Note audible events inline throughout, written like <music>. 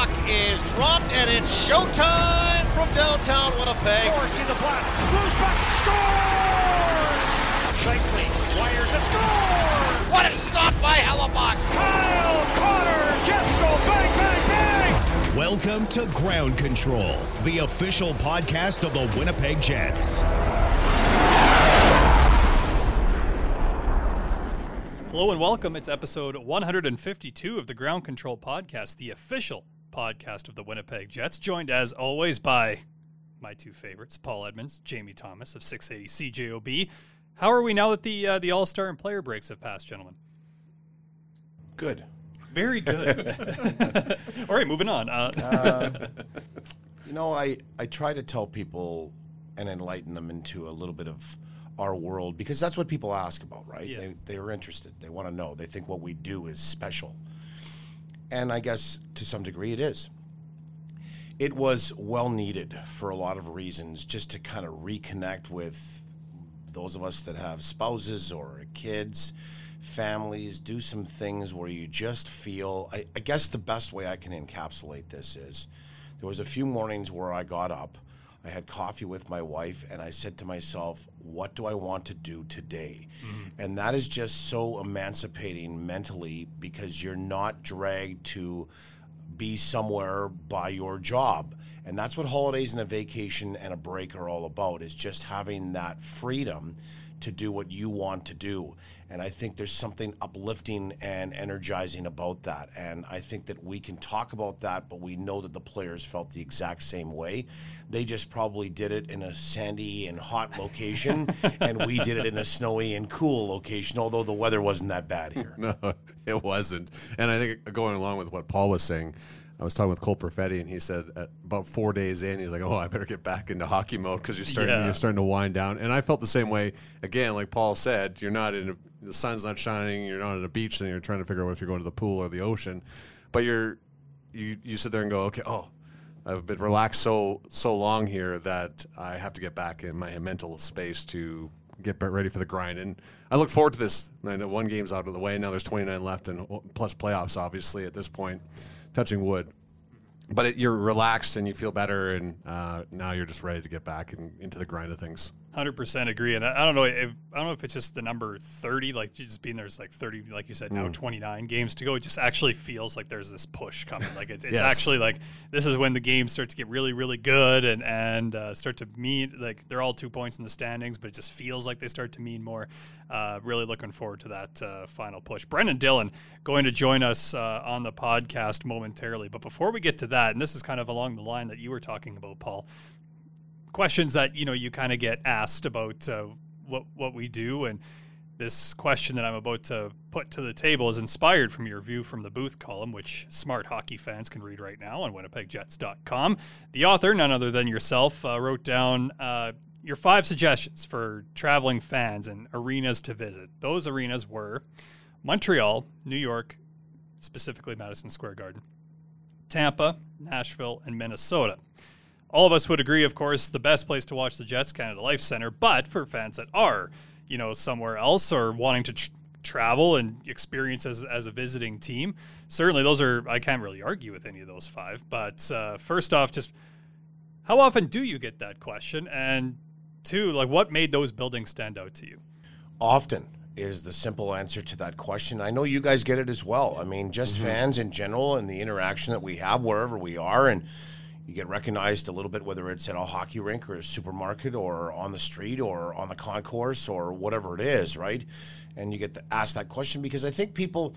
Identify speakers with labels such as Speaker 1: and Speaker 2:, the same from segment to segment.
Speaker 1: puck is dropped, and it's showtime from downtown Winnipeg.
Speaker 2: Dorsey the blast. Moves back. Scores! Shankly wires it. Scores!
Speaker 1: What a stop by Hellebuyck!
Speaker 2: Kyle Connor. Jets go bang, bang, bang!
Speaker 3: Welcome to Ground Control, the official podcast of the Winnipeg Jets.
Speaker 4: Hello and welcome. It's episode 152 of the Ground Control Podcast, the official podcast of the Winnipeg Jets, joined as always by my two favorites, Paul Edmonds, Jamie Thomas of 680 CJOB. How are we now that the uh, the All Star and player breaks have passed, gentlemen?
Speaker 5: Good.
Speaker 4: Very good. <laughs> All right, moving on. Uh,
Speaker 5: Uh, you know, I, I try to tell people and enlighten them into a little bit of our world because that's what people ask about, right?
Speaker 4: Yeah.
Speaker 5: They, they are interested. They want to know. They think what we do is special. And I guess to some degree it is. It was well needed for a lot of reasons just to kind of reconnect with those of us that have spouses or kids, families, do some things where you just feel. I, I guess the best way I can encapsulate this is there was a few mornings where I got up, I had coffee with my wife, and I said to myself, What do I want to do today? Mm-hmm. And that is just so emancipating mentally because you're not dragged to be somewhere by your job. And that's what holidays and a vacation and a break are all about is just having that freedom to do what you want to do. And I think there's something uplifting and energizing about that. And I think that we can talk about that, but we know that the players felt the exact same way. They just probably did it in a sandy and hot location, <laughs> and we did it in a snowy and cool location, although the weather wasn't that bad here. <laughs>
Speaker 6: No, it wasn't. And I think going along with what Paul was saying, I was talking with Cole Perfetti, and he said at about four days in, he's like, "Oh, I better get back into hockey mode because you're starting
Speaker 4: Yeah.
Speaker 6: you're starting to wind down." And I felt the same way. Again, like Paul said, you're not in a, the sun's not shining, you're not at a beach, and you're trying to figure out if you're going to the pool or the ocean, but you're you you sit there and go, "Okay, oh." I've been relaxed so so long here that I have to get back in my mental space to get ready for the grind. And I look forward to this. I know one game's out of the way. Now there's 29 left, and plus playoffs, obviously, at this point, touching wood. But it, you're relaxed and you feel better, and uh, now you're just ready to get back and into the grind of things.
Speaker 4: Hundred percent agree, and I I don't know if I don't know if it's just the number thirty, like just being there's like thirty, like you said, now
Speaker 6: Mm.
Speaker 4: twenty nine games to go. It just actually feels like there's this push coming. Like it's, it's
Speaker 6: Yes.
Speaker 4: actually like this is when the games start to get really, really good and and uh, start to mean like they're all two points in the standings, but it just feels like they start to mean more. Uh, really looking forward to that uh, final push. Brendan Dillon going to join us uh, on the podcast momentarily, but before we get to that, and this is kind of along the line that you were talking about, Paul questions that you know you kind of get asked about uh, what what we do and this question that I'm about to put to the table is inspired from your view from the booth column, which smart hockey fans can read right now on WinnipegJets.com. The author, none other than yourself, uh, wrote down uh, your five suggestions for traveling fans and arenas to visit. Those arenas were Montreal, New York, specifically Madison Square Garden, Tampa, Nashville, and Minnesota. All of us would agree, of course, the best place to watch the Jets, Canada Life Center. But for fans that are, you know, somewhere else or wanting to tr- travel and experience as, as a visiting team, certainly those are. I can't really argue with any of those five. But uh, first off, just how often do you get that question? And two, like, what made those buildings stand out to you?
Speaker 5: often is the simple answer to that question. I know you guys get it as well. I mean, just fans in general and the interaction that we have wherever we are and you get recognized a little bit whether it's at a hockey rink or a supermarket or on the street or on the concourse or whatever it is, right? And you get to ask that question because I think people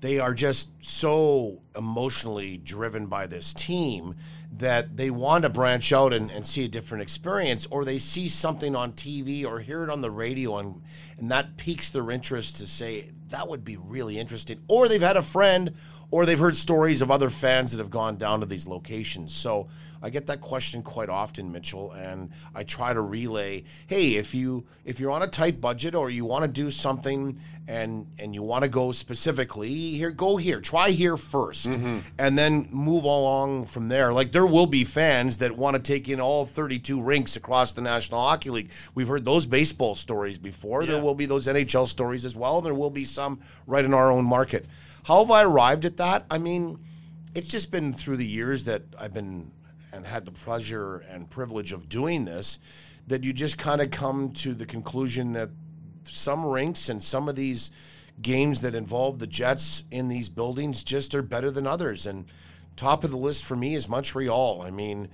Speaker 5: they are just so emotionally driven by this team that they want to branch out and, and see a different experience or they see something on TV or hear it on the radio and, and that piques their interest to say that would be really interesting. Or they've had a friend or they've heard stories of other fans that have gone down to these locations. So i get that question quite often mitchell and i try to relay hey if you if you're on a tight budget or you want to do something and and you want to go specifically here go here try here 1st mm-hmm. and then move along from there. Like there will be fans that want to take in all 32 rinks across the national hockey league. We've heard those baseball stories before. There will be those nhl stories as well. There will be some right in our own market how have i arrived at that i mean it's just been through the years that I've been and had the pleasure and privilege of doing this that you just kind of come to the conclusion that some rinks and some of these games that involve the Jets in these buildings just are better than others. And top of the list for me is Montreal. I mean,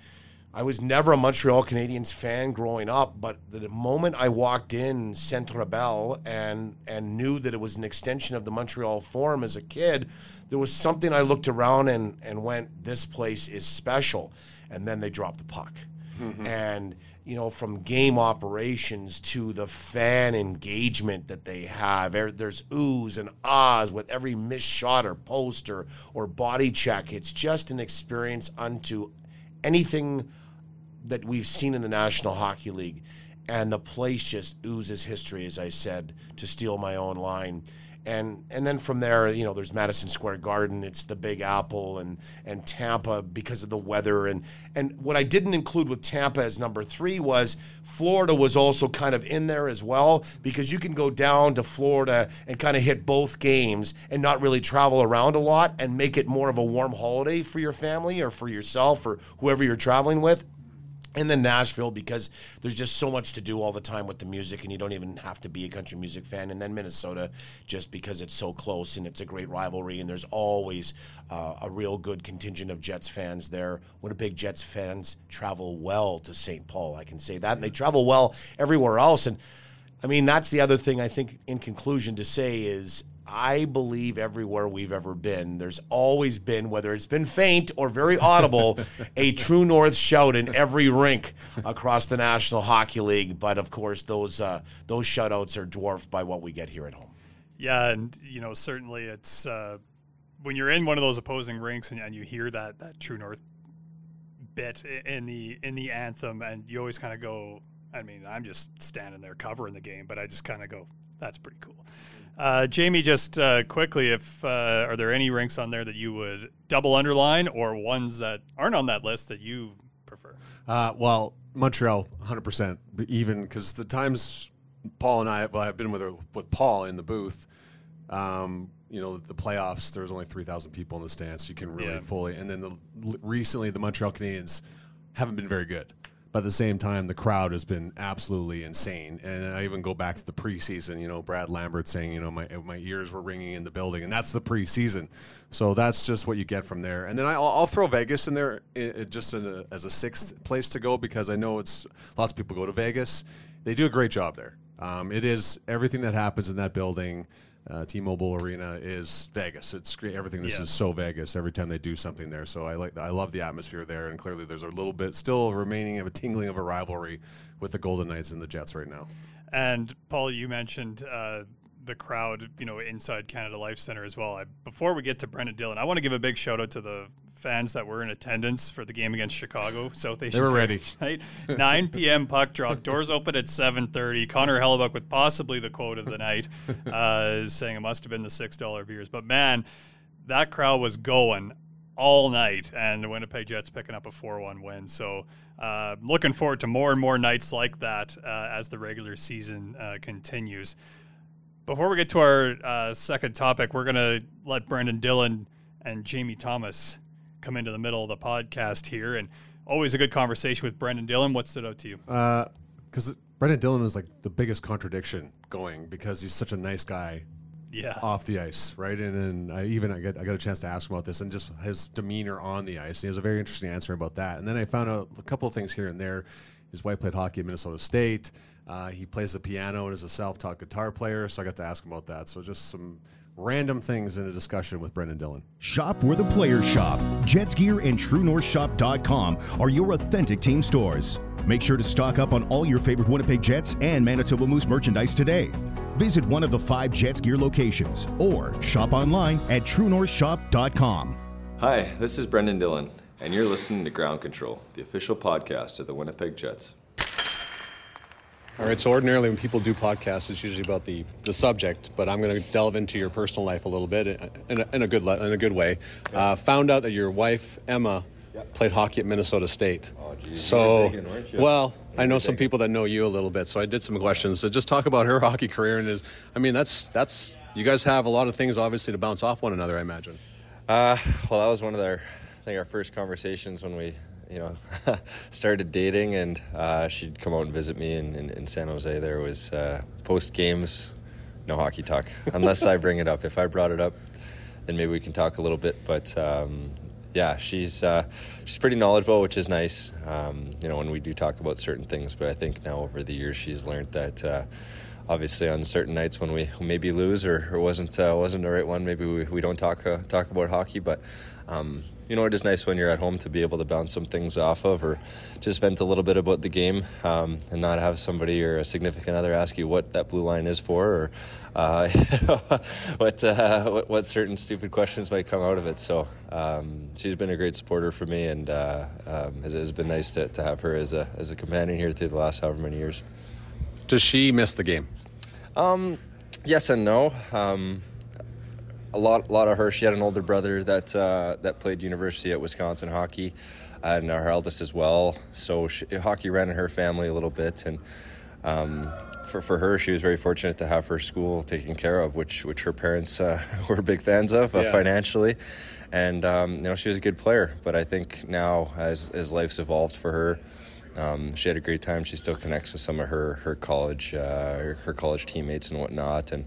Speaker 5: I was never a Montreal Canadiens fan growing up, but the moment I walked in Centre Bell and and knew that it was an extension of the Montreal Forum as a kid, there was something I looked around and and went, "This place is special." And then they dropped the puck, mm-hmm. and you know, from game operations to the fan engagement that they have, er, there's oohs and ahs with every missed shot or post or, or body check. It's just an experience unto anything that we've seen in the National Hockey League. And the place just oozes history, as I said, to steal my own line. And and then from there, you know, there's Madison Square Garden, it's the Big Apple and and Tampa because of the weather. And and what I didn't include with Tampa as number three was Florida was also kind of in there as well, because you can go down to Florida and kind of hit both games and not really travel around a lot and make it more of a warm holiday for your family or for yourself or whoever you're traveling with. And then Nashville because there's just so much to do all the time with the music, and you don't even have to be a country music fan. And then Minnesota, just because it's so close and it's a great rivalry, and there's always uh, a real good contingent of Jets fans there. Winnipeg Jets fans travel well to St. Paul, I can say that, and they travel well everywhere else. And I mean, that's the other thing I think, in conclusion, to say is I believe everywhere we've ever been, there's always been, whether it's been faint or very audible, <laughs> a true north shout in every rink across the National Hockey League. But of course, those uh, those shoutouts are dwarfed by what we get here at home.
Speaker 4: Yeah, and you know certainly it's uh, when you're in one of those opposing rinks and, and you hear that that True North bit in the in the anthem, and you always kind of go. I mean, I'm just standing there covering the game, but I just kind of go, "That's pretty cool." Uh, Jamie, just uh, quickly, if uh, are there any rinks on there that you would double underline, or ones that aren't on that list that you prefer?
Speaker 7: Uh, well, Montreal, 100%. Even because the times Paul and I, well, I've been with with Paul in the booth. Um, you know, the playoffs. There was only 3,000 people in the stands. You can really
Speaker 4: Yeah.
Speaker 7: fully. And then the, recently, the Montreal Canadiens haven't been very good. But at the same time, the crowd has been absolutely insane. And I even go back to the preseason. You know, Brad Lambert saying, you know, my my ears were ringing in the building, and that's the preseason. So that's just what you get from there. And then I, I'll, I'll throw Vegas in there just as a sixth place to go because I know it's lots of people go to Vegas. They do a great job there. Um, it is everything that happens in that building. Uh, T-Mobile Arena is Vegas. It's great. Everything. This
Speaker 4: Yeah.
Speaker 7: is so Vegas every time they do something there. So I like. I love the atmosphere there, and clearly there's a little bit still remaining of a tingling of a rivalry with the Golden Knights and the Jets right now.
Speaker 4: And Paul, you mentioned uh, the crowd, you know, inside Canada Life Center as well. I, before we get to Brendan Dillon, I want to give a big shout out to the fans that were in attendance for the game against Chicago South Asian.
Speaker 7: were ready. <laughs>
Speaker 4: Right, 9 p.m. puck drop. Doors open at 7:30. Connor Hellebuyck with possibly the quote of the night, <laughs> uh, saying it must have been the six dollar beers. But man, that crowd was going all night, and the Winnipeg Jets picking up a 4 1 win. So, uh, looking forward to more and more nights like that uh, as the regular season uh, continues. Before we get to our uh, second topic, we're going to let Brendan Dillon and Jamie Thomas come into the middle of the podcast here. And always a good conversation with Brendan Dillon. What stood out to you?
Speaker 7: Because Brendan Dillon is like the biggest contradiction going because he's such a nice guy
Speaker 4: Yeah.
Speaker 7: off the ice, right? And, and I even I got I got a chance to ask him about this and just his demeanor on the ice. He has a very interesting answer about that. And then I found out a couple of things here and there. His wife played hockey at Minnesota State. Uh, he plays the piano and is a self-taught guitar player. So I got to ask him about that. So just some random things in a discussion with Brendan Dillon.
Speaker 8: Shop where the players shop. Jets Gear and TrueNorthShop.com are your authentic team stores. Make sure to stock up on all your favorite Winnipeg Jets and Manitoba Moose merchandise today. Visit one of the five Jets Gear locations or shop online at TrueNorthShop.com.
Speaker 9: Hi, this is Brendan Dillon, and you're listening to Ground Control, the official podcast of the Winnipeg Jets.
Speaker 7: All right, so ordinarily when people do podcasts, it's usually about the, the subject, but I'm going to delve into your personal life a little bit in a, in a good le- in a good way. Uh, found out that your wife Emma played hockey at Minnesota State.
Speaker 9: geez,
Speaker 7: so,
Speaker 9: you were thinking, you?
Speaker 7: well, I know some people that know you a little bit, so I did some questions. So just talk about her <laughs> hockey career and is, I mean, that's that's you guys have a lot of things obviously to bounce off one another, I imagine.
Speaker 9: Uh, well, that was one of their, I think, our first conversations when we, you know, <laughs> started dating, and uh, she'd come out and visit me in, in, in San Jose. There was uh, post games, no hockey talk, unless I bring it up. If I brought it up, then maybe we can talk a little bit. But um, yeah, she's uh, she's pretty knowledgeable, which is nice. Um, you know, when we do talk about certain things, but I think now over the years she's learned that. Uh, obviously, on certain nights when we maybe lose or, or wasn't uh, wasn't the right one, maybe we, we don't talk uh, talk about hockey. But um, you know, it is nice when you're at home to be able to bounce some things off of, or just vent a little bit about the game, um, and not have somebody or a significant other ask you what that blue line is for, or uh, <laughs> what, uh, what, what certain stupid questions might come out of it. So um, she's been a great supporter for me, and uh, um, it has been nice to, to have her as a as a companion here through the last however many years.
Speaker 6: Does she miss the game?
Speaker 9: Um, yes and no. Um, a lot, a lot of her. She had an older brother that uh, that played university at Wisconsin hockey, and her eldest as well. So she, hockey ran in her family a little bit, and um, for for her, she was very fortunate to have her school taken care of, which which her parents uh, <laughs> were big fans of uh,
Speaker 6: Yeah.
Speaker 9: financially. And um, you know she was a good player, but I think now as as life's evolved for her, um, she had a great time. She still connects with some of her her college uh, her, her college teammates and whatnot. And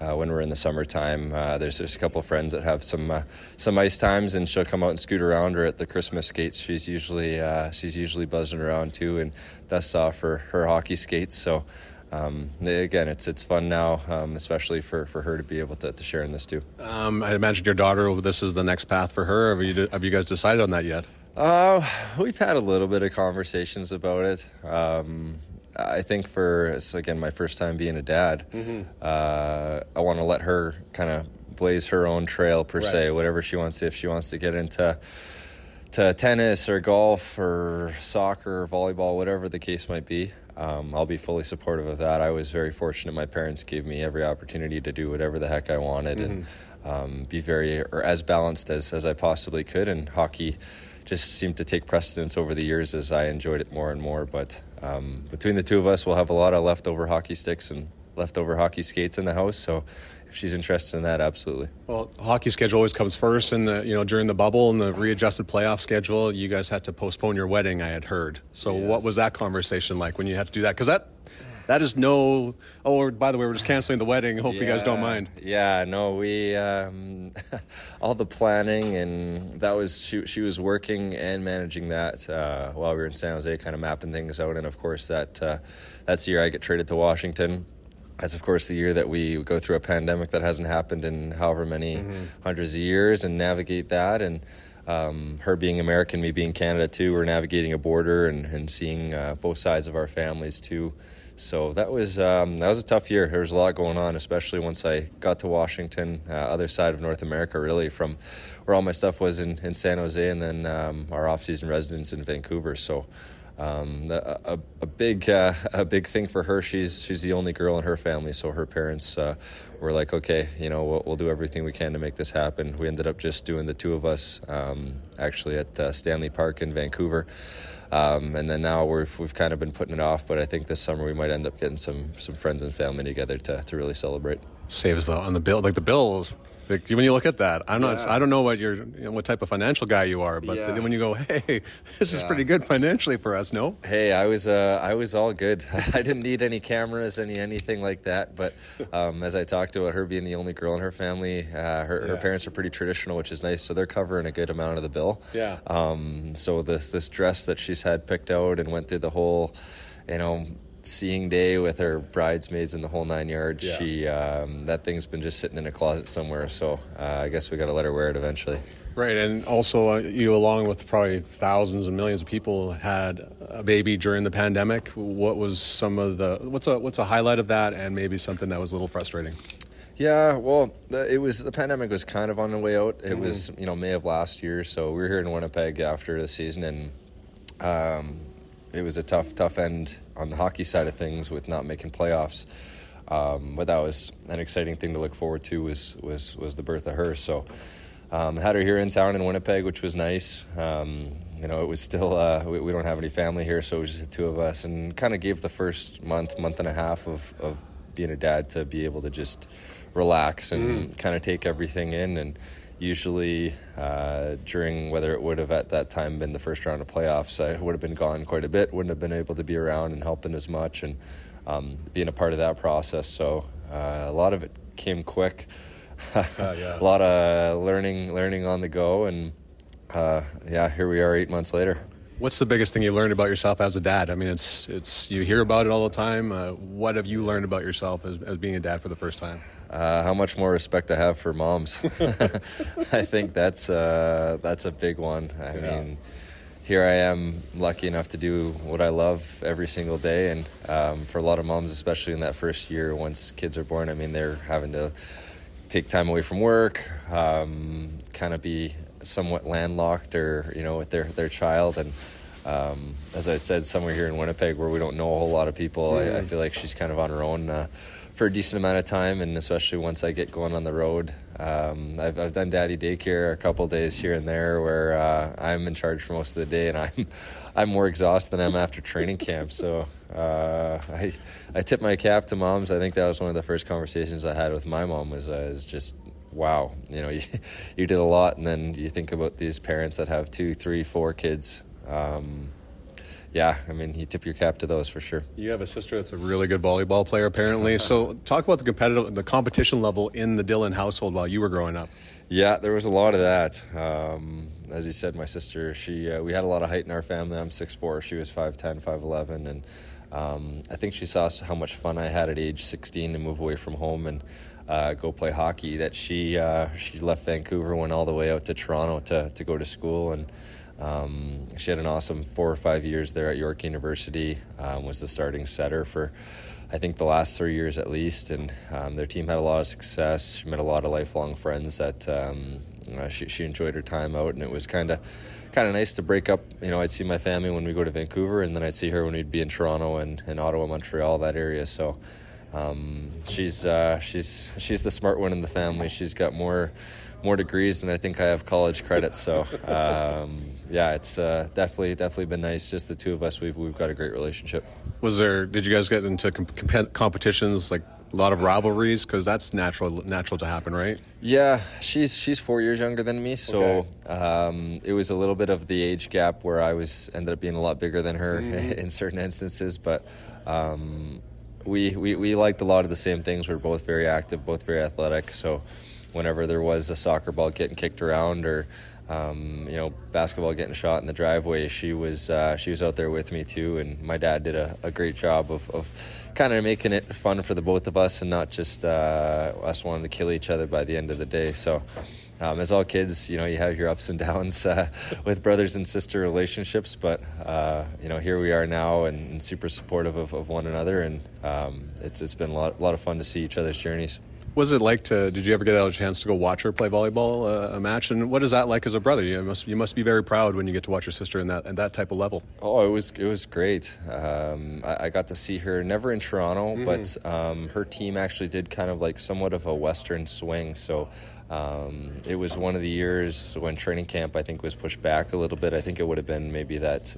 Speaker 9: uh, when we're in the summertime, uh, there's there's a couple of friends that have some uh, some ice times, and she'll come out and scoot around. Or at the Christmas skates, she's usually uh, she's usually buzzing around too, and dusts off her her hockey skates. So. Um, again, it's it's fun now, um, especially for, for her to be able to, to share in this too.
Speaker 6: Um, I imagine your daughter. This is the next path for her. Have you have you guys decided on that yet?
Speaker 9: Uh, we've had a little bit of conversations about it. Um, I think for it's again my first time being a dad, uh, I want to let her kind of blaze her own trail per se, whatever she wants. If she wants to get into to tennis or golf or soccer or volleyball, whatever the case might be. Um, I'll be fully supportive of that. I was very fortunate. My parents gave me every opportunity to do whatever the heck I wanted and um, be very or as balanced as, as I possibly could. And hockey just seemed to take precedence over the years as I enjoyed it more and more. But um, between the two of us, we'll have a lot of leftover hockey sticks and leftover hockey skates in the house. So if she's interested in that, absolutely.
Speaker 6: Well, hockey schedule always comes first, and the you know during the bubble and the readjusted playoff schedule, you guys had to postpone your wedding. I had heard. So, what was that conversation like when you had to do that? Because that that is no. Oh, by the way, we're just canceling the wedding. Hope you guys don't mind.
Speaker 9: Yeah, no, we um, <laughs> all the planning and that was she. She was working and managing that uh, while we were in San Jose, kind of mapping things out. And of course, that uh, that's the year I get traded to Washington. That's of course the year that we go through a pandemic that hasn't happened in however many hundreds of years and navigate that and. Um, her being American, me being Canada too, we're navigating a border and, and seeing uh, both sides of our families too. So that was um, that was a tough year. There was a lot going on, especially once I got to Washington, uh, other side of North America, really from where all my stuff was in, in San Jose, and then um, our off-season residence in Vancouver. So um, a, a big uh, a big thing for her. She's she's the only girl in her family, so her parents uh, were like, okay, you know, we'll, we'll do everything we can to make this happen. We ended up just doing the two of us, um, actually at uh, Stanley Park in Vancouver. Um, and then now we've, we've kind of been putting it off, but I think this summer we might end up getting some, some friends and family together to, to really celebrate.
Speaker 6: Saves the on the bill, like the bills. Like, when you look at that, I'm not. I don't know what your you know, what type of financial guy you are, but
Speaker 9: Yeah.
Speaker 6: when you go, hey, this is pretty good financially for us. No,
Speaker 9: Hey, I was uh, I was all good. <laughs> I didn't need any cameras, any anything like that. But um, as I talked about her being the only girl in her family, uh, her, her parents are pretty traditional, which is nice. So they're covering a good amount of the bill.
Speaker 6: Yeah.
Speaker 9: Um, so this this dress that she's had picked out and went through the whole, you know. Seeing day with her bridesmaids in the whole nine yards.
Speaker 6: Yeah.
Speaker 9: She um, that thing's been just sitting in a closet somewhere. So uh, I guess we got to let her wear it eventually.
Speaker 6: Right, and also uh, you, along with probably thousands and millions of people, had a baby during the pandemic. What was some of the what's a what's a highlight of that, and maybe something that was a little frustrating?
Speaker 9: Yeah, well, the, it was the pandemic was kind of on the way out. It was you know May of last year, so we were here in Winnipeg after the season, and um, it was a tough, tough end on the hockey side of things with not making playoffs. Um, but that was an exciting thing to look forward to was was was the birth of her. So um, had her here in town in Winnipeg, which was nice. Um, you know, it was still uh, we, we don't have any family here, so it was just the two of us, and kind of gave the first month, month and a half of of being a dad to be able to just relax and kind of take everything in and usually uh, during whether it would have at that time been the first round of playoffs, I would have been gone quite a bit, wouldn't have been able to be around and helping as much and um, being a part of that process. So uh, a lot of it came quick. <laughs>
Speaker 6: yeah.
Speaker 9: a lot of learning, learning on the go, and uh, yeah, here we are eight months later.
Speaker 6: What's the biggest thing you learned about yourself as a dad? I mean, it's it's you hear about it all the time. Uh, what have you learned about yourself as, as being a dad for the first time?
Speaker 9: Uh, how much more respect I have for moms. <laughs> I think that's uh, that's a big one. I
Speaker 6: Yeah.
Speaker 9: mean, here I am, lucky enough to do what I love every single day, and um, for a lot of moms, especially in that first year, once kids are born, I mean, they're having to take time away from work, um, kind of be somewhat landlocked, or you know, with their their child, and um, as I said, somewhere here in Winnipeg where we don't know a whole lot of people, I, I feel like she's kind of on her own. Uh, for a decent amount of time, and especially once I get going on the road. Um, I've, I've done daddy daycare a couple days here and there where uh, I'm in charge for most of the day, and I'm <laughs> I'm more exhausted than I am after training camp. So uh, I I tip my cap to moms. I think that was one of the first conversations I had with my mom was uh, is just wow, you know, <laughs> you, you did a lot, and then you think about these parents that have two, three, four kids. Um, yeah, I mean, you tip your cap to those for sure.
Speaker 6: You have a sister that's a really good volleyball player, apparently. so, talk about the competitive, the competition level in the Dillon household while you were growing up.
Speaker 9: Yeah, there was a lot of that. Um, as you said, my sister, she uh, we had a lot of height in our family. I'm 6'4", she was 5'10", 5'11", and um, I think she saw how much fun I had at age 16 to move away from home and uh, go play hockey. That she uh, she left Vancouver, went all the way out to Toronto to to go to school, and um, she had an awesome four or five years there at York University. Um, was the starting setter for. I think the last three years at least, and um, their team had a lot of success. She met a lot of lifelong friends that um, uh, she, she enjoyed her time out, and it was kind of kind of nice to break up. You know, I'd see my family when we go to Vancouver, and then I'd see her when we'd be in Toronto and, and Ottawa, Montreal, that area. So um, she's uh, she's she's the smart one in the family. She's got more more degrees than I think I have college credits. So <laughs> um, yeah, it's uh, definitely definitely been nice. Just the two of us, we've we've got a great relationship.
Speaker 6: Was there? Did you guys get into comp- competitions like a lot of rivalries? Because that's natural natural to happen, right?
Speaker 9: Yeah, she's she's four years younger than me, so um, it was a little bit of the age gap where I was ended up being a lot bigger than her <laughs> in certain instances. But um, we, we we liked a lot of the same things. We are both very active, both very athletic. So whenever there was a soccer ball getting kicked around or um, you know basketball getting shot in the driveway, she was uh, she was out there with me too. And my dad did a, a great job of. of kind of making it fun for the both of us and not just uh, us wanting to kill each other by the end of the day. So, um, as all kids, you know, you have your ups and downs uh, <laughs> with brothers and sister relationships, but uh, you know, here we are now and, and super supportive of, of one another, and um, it's it's been a lot, a lot of fun to see each other's journeys.
Speaker 6: What was it like to? Did you ever get a chance to go watch her play volleyball uh, a match? And what is that like as a brother? You must you must be very proud when you get to watch your sister in that at that type of level.
Speaker 9: Oh, it was it was great. Um, I, I got to see her never in Toronto, but um, her team actually did kind of like somewhat of a Western swing. So um, it was one of the years when training camp I think was pushed back a little bit. I think it would have been maybe that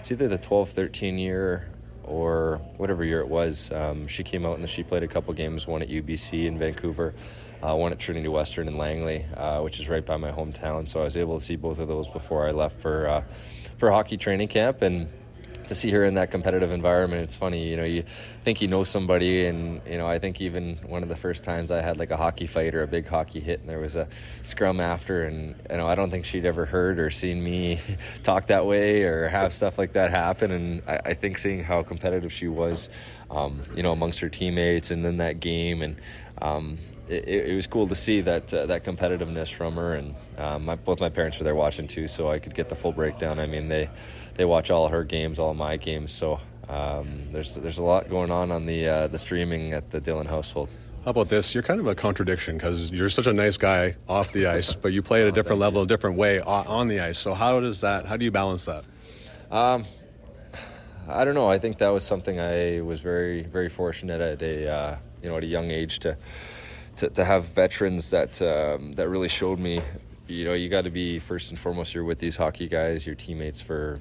Speaker 9: it's either the 12, 13 year or whatever year it was. Um, she came out and she played a couple games, one at UBC in Vancouver, uh, one at Trinity Western in Langley, uh, which is right by my hometown. So I was able to see both of those before I left for uh, for hockey training camp and. To see her in that competitive environment, it's funny. You know, you think you know somebody, and you know, I think even one of the first times I had like a hockey fight or a big hockey hit, and there was a scrum after, and you know, I don't think she'd ever heard or seen me <laughs> talk that way or have stuff like that happen. And I, I think seeing how competitive she was, um, you know, amongst her teammates, and then that game, and um, it, it was cool to see that uh, that competitiveness from her. And um, my, both my parents were there watching too, so I could get the full breakdown. I mean, they they watch all her games, all my games, so. Um, there's there's a lot going on on the uh, the streaming at the Dillon household.
Speaker 6: How about this? You're kind of a contradiction because you're such a nice guy off the ice, but you play at a <laughs> different level, a different way on the ice. So how does that? How do you balance that?
Speaker 9: Um, I don't know. I think that was something I was very very fortunate at a uh, you know at a young age to to, to have veterans that um, that really showed me. You know, you got to be first and foremost. You're with these hockey guys, your teammates for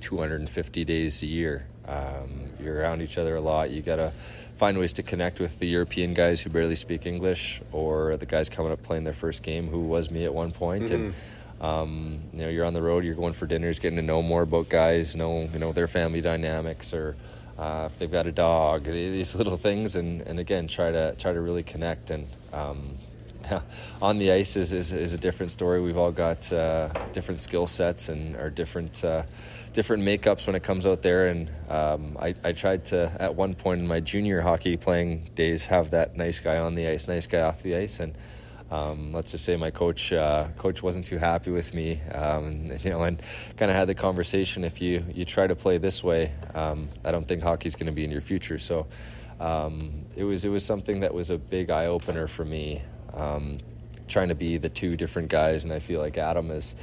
Speaker 9: 250 days a year. Um, you're around each other a lot. You got to find ways to connect with the European guys who barely speak English, or the guys coming up playing their first game, who was me at one point. and um, you know, you're on the road, you're going for dinners, getting to know more about guys, know you know their family dynamics, or uh, if they've got a dog, these little things, and, and again, try to try to really connect. And um, <laughs> on the ice is, is, is a different story. We've all got uh, different skill sets and are different uh, different makeups when it comes out there. And um, I, I tried to at one point in my junior hockey playing days have that nice guy on the ice, nice guy off the ice, and um, let's just say my coach uh, coach wasn't too happy with me, um, <laughs> you know, and kind of had the conversation. If you you try to play this way, um, I don't think hockey's going to be in your future. So um, it was it was something that was a big eye opener for me. Um, trying to be the two different guys, and I feel like Adam is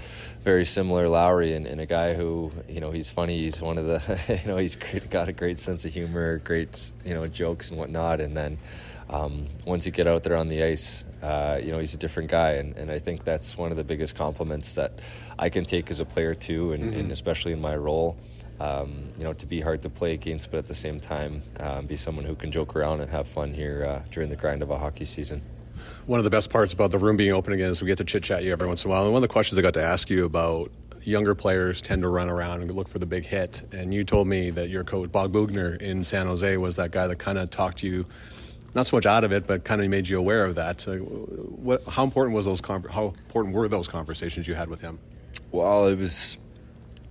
Speaker 9: very similar Lowry and, and, a guy who you know he's funny. He's one of the <laughs> you know he's great, got a great sense of humor, great you know jokes and whatnot, and then um, once you get out there on the ice, uh, you know he's a different guy, and, and I think that's one of the biggest compliments that I can take as a player too, and, mm-hmm. and especially in my role. Um, you know, to be hard to play against, but at the same time, um, be someone who can joke around and have fun here uh, during the grind of a hockey season.
Speaker 6: One of the best parts about the room being open again is we get to chit chat you every once in a while. And one of the questions I got to ask you about younger players tend to run around and look for the big hit. And you told me that your coach, Bob Boughner in San Jose, was that guy that kind of talked you not so much out of it, but kind of made you aware of that. So what, how important was those? How important were those conversations you had with him?
Speaker 9: Well, it was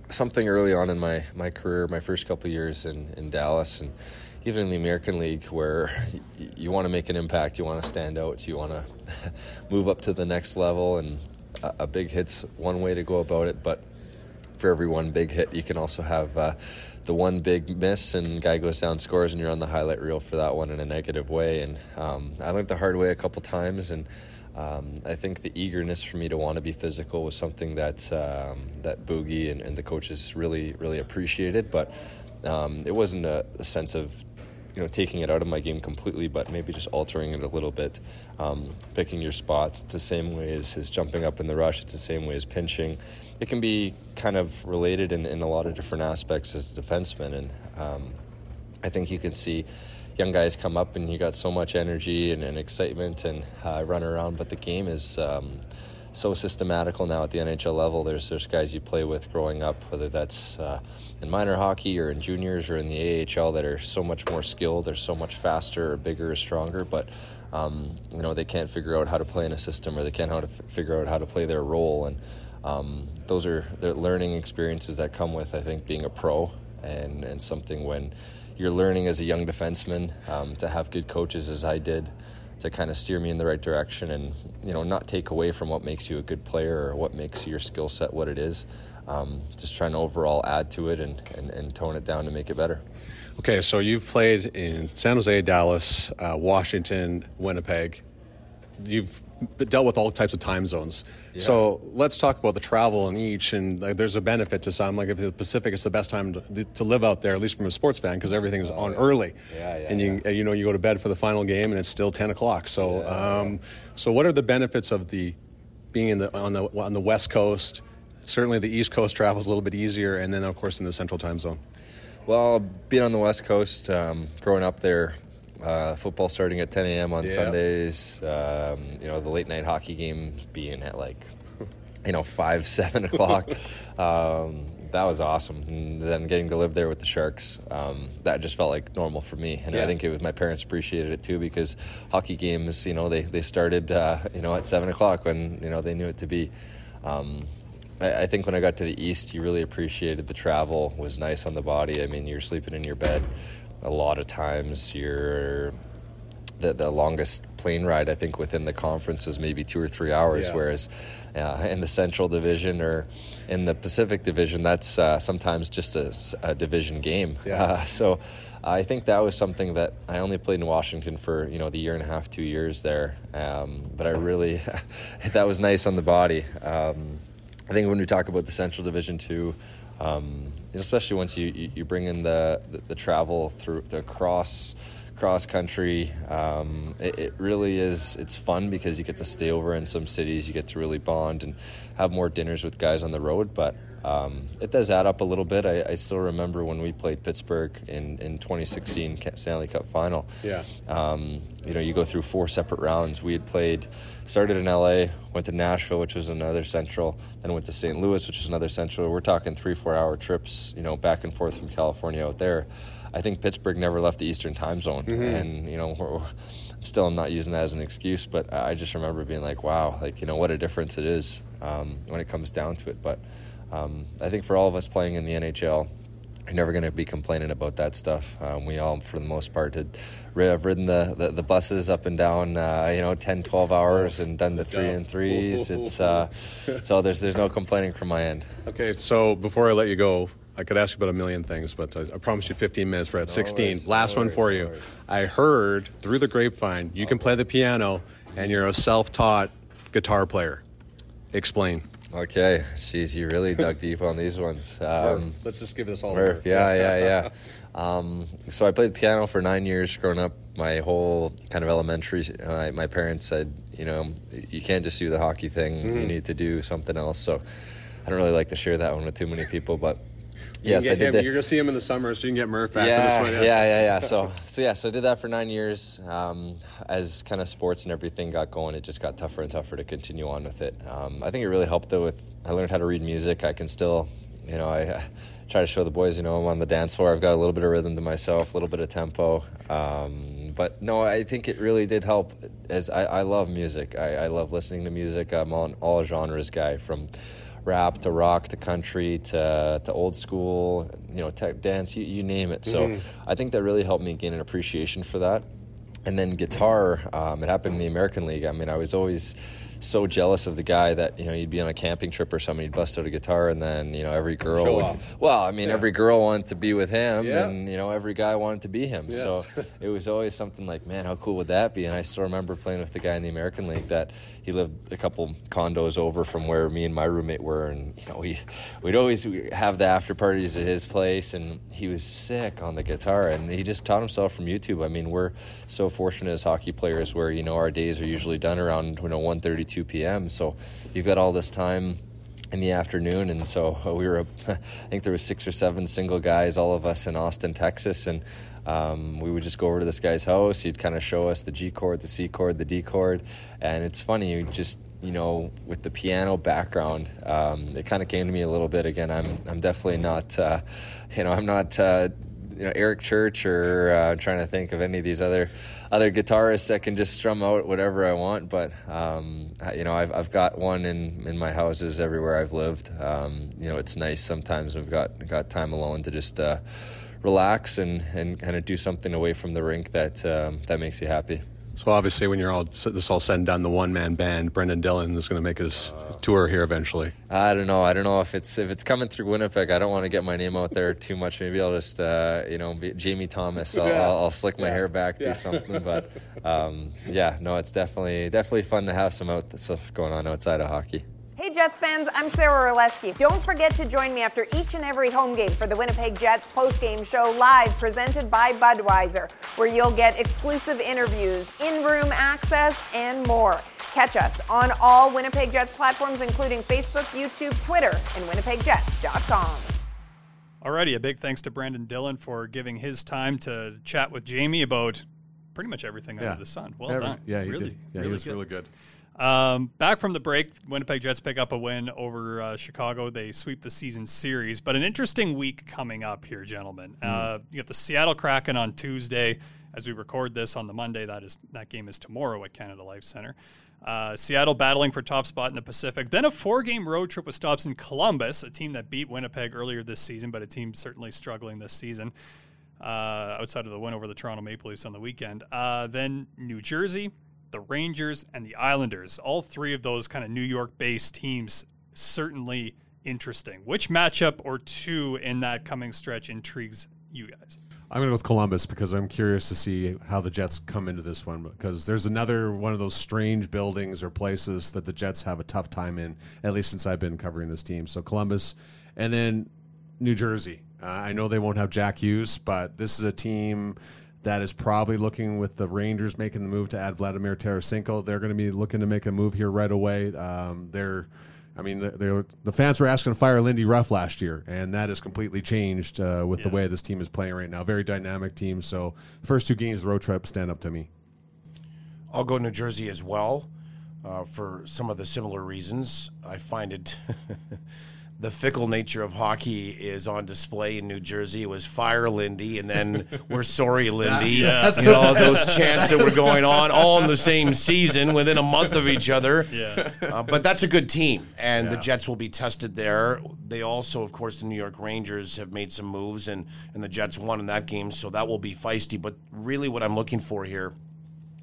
Speaker 9: something early on in my, my career, my first couple years in, in Dallas, and even in the American League, where you, you want to make an impact, you want to stand out, you want to <laughs> move up to the next level, and a, a, big hit's one way to go about it, but for every one big hit, you can also have. Uh, the one big miss and guy goes down scores and you're on the highlight reel for that one in a negative way and um, i learned the hard way a couple times and um, I think the eagerness for me to want to be physical was something that um, that Boogie and, and, the coaches really really appreciated. But um, it wasn't a, a, sense of you know taking it out of my game completely, but maybe just altering it a little bit, um, picking your spots. It's the same way as, as jumping up in the rush. It's the same way as pinching it can be kind of related in, in a lot of different aspects as a defenseman. And um, I think you can see young guys come up and you got so much energy and, and excitement and uh, run around, but the game is um, so systematical now at the NHL level. There's there's guys you play with growing up, whether that's uh, in minor hockey or in juniors or in the AHL, that are so much more skilled. They're so much faster or bigger or stronger, but um, you know they can't figure out how to play in a system or they can't how to f- figure out how to play their role and um, those are the learning experiences that come with, I think, being a pro and, and something when you're learning as a young defenseman um, to have good coaches as I did to kind of steer me in the right direction and you know not take away from what makes you a good player or what makes your skill set what it is. Um, just trying to overall add to it and, and, and, tone it down to make it better.
Speaker 6: Okay so you've played in san jose dallas uh, washington winnipeg you've dealt with all types of time zones. Yeah. So let's talk about the travel in each. And like, there's a benefit to some. Like if the Pacific is the best time to, to live out there, at least from a sports fan, because everything's oh, on
Speaker 9: yeah.
Speaker 6: early.
Speaker 9: Yeah, yeah,
Speaker 6: and you
Speaker 9: yeah.
Speaker 6: you know you go to bed for the final game and it's still 10 o'clock. So um, so what are the benefits of the being in the on the on the West Coast? Certainly the East Coast travels a little bit easier, and then of course in the Central Time Zone.
Speaker 9: Well, being on the West Coast, um, growing up there, uh, football starting at 10 a.m. on yeah. Sundays. Um, you know, the late night hockey game being at like, you know, five, <laughs> seven o'clock. <laughs> um, that was awesome. And then getting to live there with the Sharks, um, that just felt like normal for me. And yeah. I think it was my parents appreciated it too because hockey games, you know, they they started, uh, you know, at seven o'clock when you know they knew it to be. Um, I, I think when I got to the east, you really appreciated the travel. Was nice on the body. I mean, you're sleeping in your bed a lot of times you're the, the longest plane ride I think within the conference is maybe two or three hours, yeah. whereas uh, in the Central Division or in the Pacific Division, that's uh, sometimes just a, a division game.
Speaker 6: Yeah.
Speaker 9: Uh, <laughs> so I think that was something that I only played in Washington for you know the year and a half, two years there, um, but I really <laughs> that was nice on the body. Um, I think when we talk about the Central Division too. Um, especially once you, you, bring in the, the, the, travel through the cross cross country um, it, it, really is it's fun because you get to stay over in some cities you get to really bond and have more dinners with guys on the road but um, it does add up a little bit. I, I, still remember when we played Pittsburgh in, in 2016 Stanley Cup final.
Speaker 6: Yeah.
Speaker 9: Um, you know, you go through four separate rounds. We had played, started in LA, went to Nashville, which was another central, then went to St. Louis, which was another central. We're talking three, four hour trips, you know, back and forth from California out there. I think Pittsburgh never left the Eastern time zone. Mm-hmm. And, you know, we're, still I'm not using that as an excuse, but I just remember being like, wow, like, you know, what a difference it is um, when it comes down to it. But, um, I think for all of us playing in the NHL, you're never going to be complaining about that stuff. Um, we all, for the most part, had have ridden the, the, the, buses up and down, uh, you know, 10, 12 hours and done the three and threes. It's uh, <laughs> so there's there's no complaining from my end.
Speaker 6: Okay, so before I let you go, I could ask you about a million things, but I, I promised you 15 minutes for at 16. Last no one for you. I heard through the grapevine you can play the piano and you're a self-taught guitar player. Explain.
Speaker 9: Okay, jeez, you really dug <laughs> deep on these ones.
Speaker 6: Um, Let's just give this all.
Speaker 9: Murph, yeah, yeah, yeah. <laughs> Um, so I played piano for nine years growing up. My whole kind of elementary, uh, my parents said, you know, you can't just do the hockey thing. Mm. You mm-hmm. need to do something else. So I don't really like to share that one with too many people, but yes, I did.
Speaker 6: Him, you're gonna see him in the summer, so you can get Murph back
Speaker 9: yeah,
Speaker 6: for this one.
Speaker 9: Yeah, yeah, yeah. <laughs> so, so yeah, so I did that for nine years. Um, as kind of sports and everything got going, it just got tougher and tougher to continue on with it. Um, I think it really helped though. With I learned how to read music. I can still, you know, I. try to show the boys, you know, I'm on the dance floor. I've got a little bit of rhythm to myself, a little bit of tempo. Um, but no, I think it really did help. As I, I love music, I, I, love listening to music. I'm an all genres guy, from rap to rock to country to, to old school, you know, tech dance, you, you name it. So mm-hmm. I think that really helped me gain an appreciation for that. And then guitar, um, it happened in the American League. I mean, I was always so jealous of the guy that you know you'd be on a camping trip or something, he'd bust out a guitar, and then you know every girl.
Speaker 6: Show would, off.
Speaker 9: Well, I mean, yeah. every girl wanted to be with him, yeah. and you know every guy wanted to be him. Yes. So <laughs> it was always something like, man, how cool would that be? And I still remember playing with the guy in the American League that he lived a couple condos over from where me and my roommate were, and you know we we'd always have the after parties at his place, and he was sick on the guitar, and he just taught himself from YouTube. I mean, we're so fortunate as hockey players where you know our days are usually done around you know 1:32 p.m. So you've got all this time in the afternoon and so uh, we were <laughs> i think there was six or seven single guys all of us in austin texas and um, we would just go over to this guy's house he'd kind of show us the g chord the c chord the d chord and it's funny you just you know with the piano background um, it kind of came to me a little bit again i'm, I'm definitely not uh, you know i'm not uh, you know Eric Church or uh, I'm trying to think of any of these other other guitarists that can just strum out whatever I want. But um, you know, I've I've got one in in my houses everywhere I've lived. Um, you know, it's nice sometimes we've got got time alone to just uh, relax and and kind of do something away from the rink that um, that makes you happy.
Speaker 6: So obviously, when you're all this all said and done, the one man band Brendan Dillon is going to make his tour here eventually.
Speaker 9: I don't know. I don't know if it's if it's coming through Winnipeg. I don't want to get my name out there too much. Maybe I'll just uh, you know be Jamie Thomas. I'll, yeah. I'll, I'll slick my yeah. hair back, yeah. do something. But <laughs> um, yeah, no, it's definitely definitely fun to have some out stuff going on outside of hockey.
Speaker 10: Hey Jets fans, I'm Sarah Orlesky. Don't forget to join me after each and every home game for the Winnipeg Jets post-game show live presented by Budweiser, where you'll get exclusive interviews, in-room access, and more. Catch us on all Winnipeg Jets platforms, including Facebook, YouTube, Twitter, and winnipegjets.com.
Speaker 4: Alrighty, a big thanks to Brendan Dillon for giving his time to chat with Jamie about pretty much everything yeah. under the sun. Well
Speaker 6: Every,
Speaker 4: done.
Speaker 6: Yeah, he really, did. Yeah, really he was good. really good.
Speaker 4: Um, back from the break, Winnipeg Jets pick up a win over uh, Chicago. They sweep the season series, but an interesting week coming up here, gentlemen. Mm. Uh, you got the Seattle Kraken on Tuesday. As we record this on the Monday, that is that game is tomorrow at Canada Life Center. Uh, Seattle battling for top spot in the Pacific. Then a four-game road trip with stops in Columbus, a team that beat Winnipeg earlier this season, but a team certainly struggling this season. Uh, outside of the win over the Toronto Maple Leafs on the weekend. Uh, then New Jersey, the Rangers, and the Islanders. All three of those kind of New York based teams certainly interesting. Which matchup or two in that coming stretch intrigues you guys?
Speaker 6: I'm going to go with Columbus because I'm curious to see how the Jets come into this one because there's another one of those strange buildings or places that the Jets have a tough time in, at least since I've been covering this team. So Columbus and then New Jersey. Uh, I know they won't have Jack Hughes, but this is a team that is probably looking with the Rangers making the move to add Vladimir Tarasenko. They're going to be looking to make a move here right away. Um, they're I mean, the, they were- the fans were asking to fire Lindy Ruff last year, and that has completely changed uh, with the way this team is playing right now. Very dynamic team. So, first two games, road trip, stand up to me.
Speaker 5: I'll go New Jersey as well uh, for some of the similar reasons. I find it <laughs> the fickle nature of hockey is on display in New Jersey. It was fire Lindy, and then <laughs> we're sorry Lindy. <laughs>
Speaker 4: Yeah.
Speaker 5: You know those chants that were going on all in the same season within a month of each other.
Speaker 4: Yeah.
Speaker 5: Uh, but that's a good team, and the Jets will be tested there. They also, of course, the New York Rangers have made some moves, and and the Jets won in that game, so that will be feisty. But really, what I'm looking for here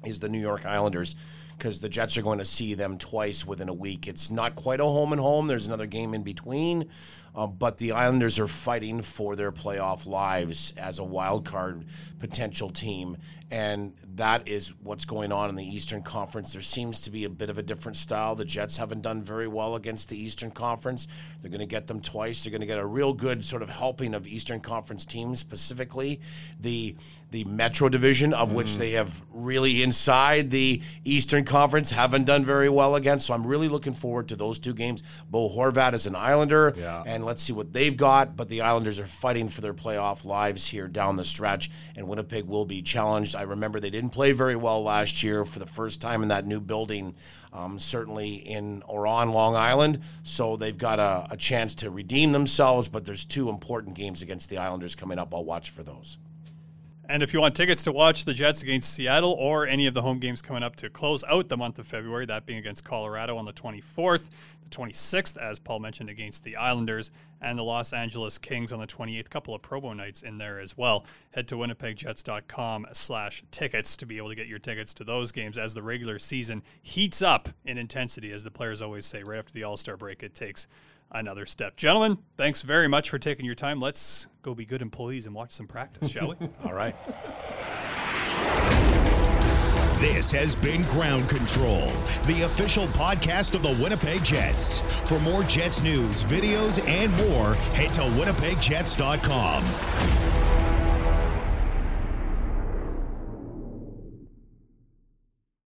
Speaker 5: is the New York Islanders because the Jets are going to see them twice within a week. It's not quite a home and home. There's another game in between, uh, but the Islanders are fighting for their playoff lives as a wild card potential team, and that is what's going on in the Eastern Conference. There seems to be a bit of a different style. The Jets haven't done very well against the Eastern Conference. They're going to get them twice. They're going to get a real good sort of helping of Eastern Conference teams, specifically the the Metro Division, of which they have really inside the Eastern Conference haven't done very well against. So I'm really looking forward to those two games. Bo Horvat is an Islander,
Speaker 6: Yeah.
Speaker 5: and let's see what they've got. But the Islanders are fighting for their playoff lives here down the stretch, and Winnipeg will be challenged. I remember they didn't play very well last year for the first time in that new building, um, certainly in or on Long Island. So they've got a, a chance to redeem themselves. But there's two important games against the Islanders coming up. I'll watch for those.
Speaker 4: And if you want tickets to watch the Jets against Seattle or any of the home games coming up to close out the month of February, that being against Colorado on the 24th, the 26th, as Paul mentioned, against the Islanders, and the Los Angeles Kings on the 28th, couple of promo nights in there as well. Head to winnipegjets.com slash tickets to be able to get your tickets to those games as the regular season heats up in intensity, as the players always say, right after the All-Star break, it takes another step. Gentlemen, thanks very much for taking your time. Let's go be good employees and watch some practice, shall we? <laughs>
Speaker 5: All right.
Speaker 3: This has been Ground Control, the official podcast of the Winnipeg Jets. For more Jets news, videos, and more, head to winnipegjets.com.